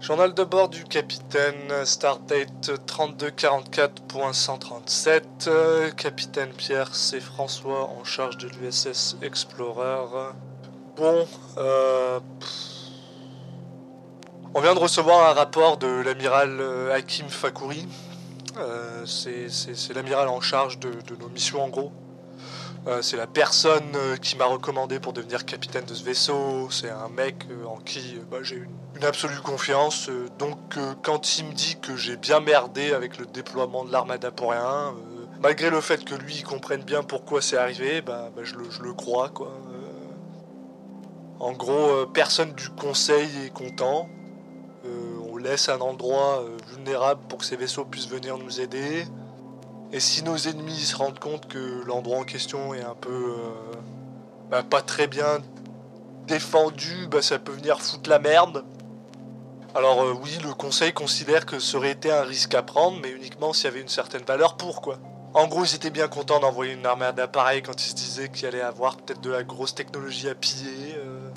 Journal de bord du capitaine, stardate 3244.137, euh, capitaine Pierre C. François en charge de l'USS Explorer. Bon, euh, on vient de recevoir un rapport de l'amiral euh, Hakim Fakouri. c'est l'amiral en charge de nos missions en gros. Euh, c'est la personne euh, qui m'a recommandé pour devenir capitaine de ce vaisseau. C'est un mec euh, en qui bah, j'ai une, absolue confiance. donc quand il me dit que j'ai bien merdé avec le déploiement de l'armada pour rien, malgré le fait que lui comprenne bien pourquoi c'est arrivé, bah, bah je, le, crois quoi. en gros, personne du conseil est content. on laisse un endroit vulnérable pour que ces vaisseaux puissent venir nous aider. Et si nos ennemis se rendent compte que l'endroit en question est un peu euh, bah, pas très bien défendu, bah, ça peut venir foutre la merde. Alors euh, oui, le conseil considère que ça aurait été un risque à prendre, mais uniquement s'il y avait une certaine valeur pour quoi. En gros, ils étaient bien contents d'envoyer une armée d'appareils quand ils se disaient qu'il allait avoir peut-être de la grosse technologie à piller. Euh.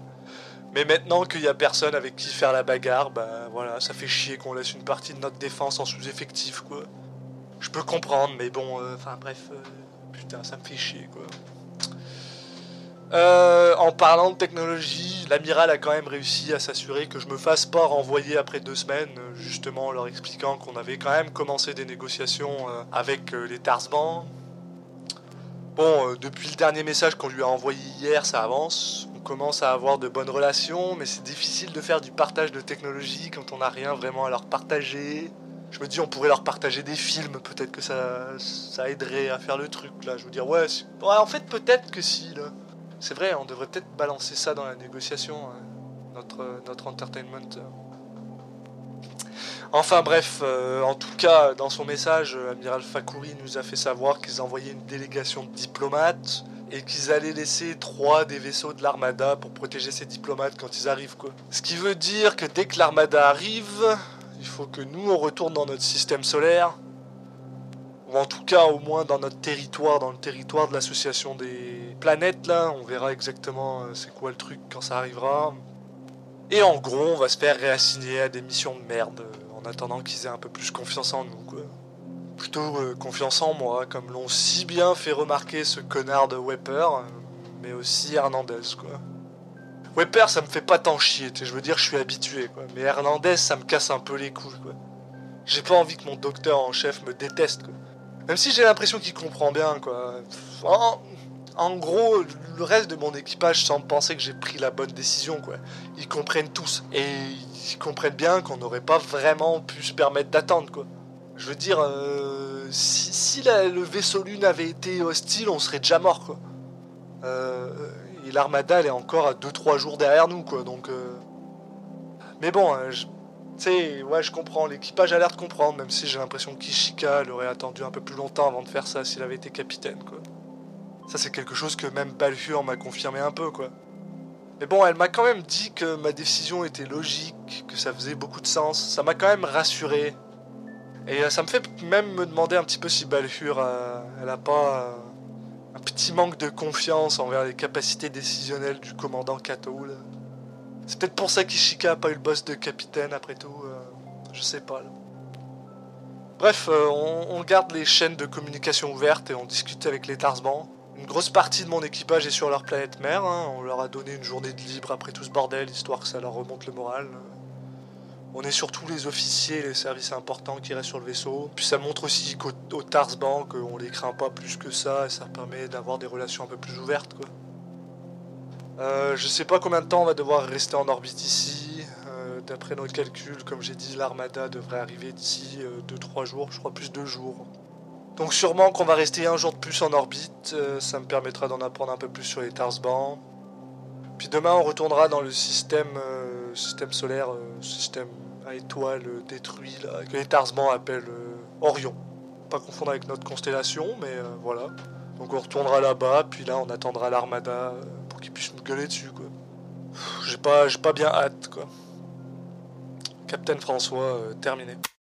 Mais maintenant qu'il n'y a personne avec qui faire la bagarre, bah voilà, ça fait chier qu'on laisse une partie de notre défense en sous-effectif quoi. Je peux comprendre, mais bon, euh, enfin bref, euh, putain, ça me fait chier quoi. Euh, en parlant de technologie, l'amiral a quand même réussi à s'assurer que je me fasse pas renvoyer après deux semaines, justement en leur expliquant qu'on avait quand même commencé des négociations avec les Tarsban. Bon, depuis le dernier message qu'on lui a envoyé hier, ça avance. On commence à avoir de bonnes relations, mais c'est difficile de faire du partage de technologie quand on n'a rien vraiment à leur partager. Je me dis, on pourrait leur partager des films, peut-être que ça, ça aiderait à faire le truc, là. Je veux dire, ouais, en fait, peut-être que si, là. C'est vrai, on devrait peut-être balancer ça dans la négociation, hein, notre, notre entertainment. Enfin bref, euh, en tout cas, dans son message, Amiral Fakouri nous a fait savoir qu'ils envoyaient une délégation de diplomates et qu'ils allaient laisser trois des vaisseaux de l'armada pour protéger ces diplomates quand ils arrivent, quoi. Ce qui veut dire que dès que l'armada arrive, il faut que nous, on retourne dans notre système solaire. Ou en tout cas, au moins dans notre territoire, dans le territoire de l'association des planètes, là. On verra exactement euh, c'est quoi le truc quand ça arrivera. Et en gros, on va se faire réassigner à des missions de merde, euh, en attendant qu'ils aient un peu plus confiance en nous, quoi. Plutôt euh, confiance en moi, comme l'ont si bien fait remarquer ce connard de Wepper, mais aussi Hernandez, quoi. Wepper, ça me fait pas tant chier, je veux dire, je suis habitué, quoi. Mais Hernandez, ça me casse un peu les couilles, quoi. J'ai pas envie que mon docteur en chef me déteste, quoi. Même si j'ai l'impression qu'il comprend bien, quoi. En, gros, le reste de mon équipage semble penser que j'ai pris la bonne décision, quoi. Ils comprennent tous. Et ils comprennent bien qu'on n'aurait pas vraiment pu se permettre d'attendre, quoi. Je veux dire, euh, si, le vaisseau lune avait été hostile, on serait déjà mort, quoi. Euh, et l'armada elle est encore à 2-3 jours derrière nous quoi donc euh. mais bon hein, tu sais ouais je comprends l'équipage a l'air de comprendre même si j'ai l'impression qu'Ishika l'aurait attendu un peu plus longtemps avant de faire ça s'il avait été capitaine quoi. Ça c'est quelque chose que même Balfur m'a confirmé un peu quoi. Mais bon elle m'a quand même dit que ma décision était logique que ça faisait beaucoup de sens ça m'a quand même rassuré. Et euh, ça me fait même me demander un petit peu si Balfur euh, elle a pas un petit manque de confiance envers les capacités décisionnelles du commandant Kato. C'est peut-être pour ça qu'Ishika a pas eu le boss de capitaine après tout. Euh, je sais pas. Bref, euh, on, garde les chaînes de communication ouvertes et on discute avec les Tarsban. Une grosse partie de mon équipage est sur leur planète mère. Hein. On leur a donné une journée de libre après tout ce bordel, histoire que ça leur remonte le moral. On est surtout les officiers, les services importants qui restent sur le vaisseau. Puis ça montre aussi qu'au Tarsban, qu'on les craint pas plus que ça, et ça permet d'avoir des relations un peu plus ouvertes. Quoi. Euh, je sais pas combien de temps on va devoir rester en orbite ici. Euh, d'après nos calculs, comme j'ai dit, l'armada devrait arriver d'ici 2-3 euh, jours, je crois plus 2 jours. Donc sûrement qu'on va rester un jour de plus en orbite, ça me permettra d'en apprendre un peu plus sur les Tarsban. Puis demain on retournera dans le système, système solaire, système étoile détruit là, que les Tarsman appellent euh, Orion. Pas confondre avec notre constellation, mais euh, voilà. Donc on retournera là-bas, puis là on attendra l'armada euh, pour qu'ils puissent nous gueuler dessus. J'ai pas, pas bien hâte quoi. Captain François, terminé.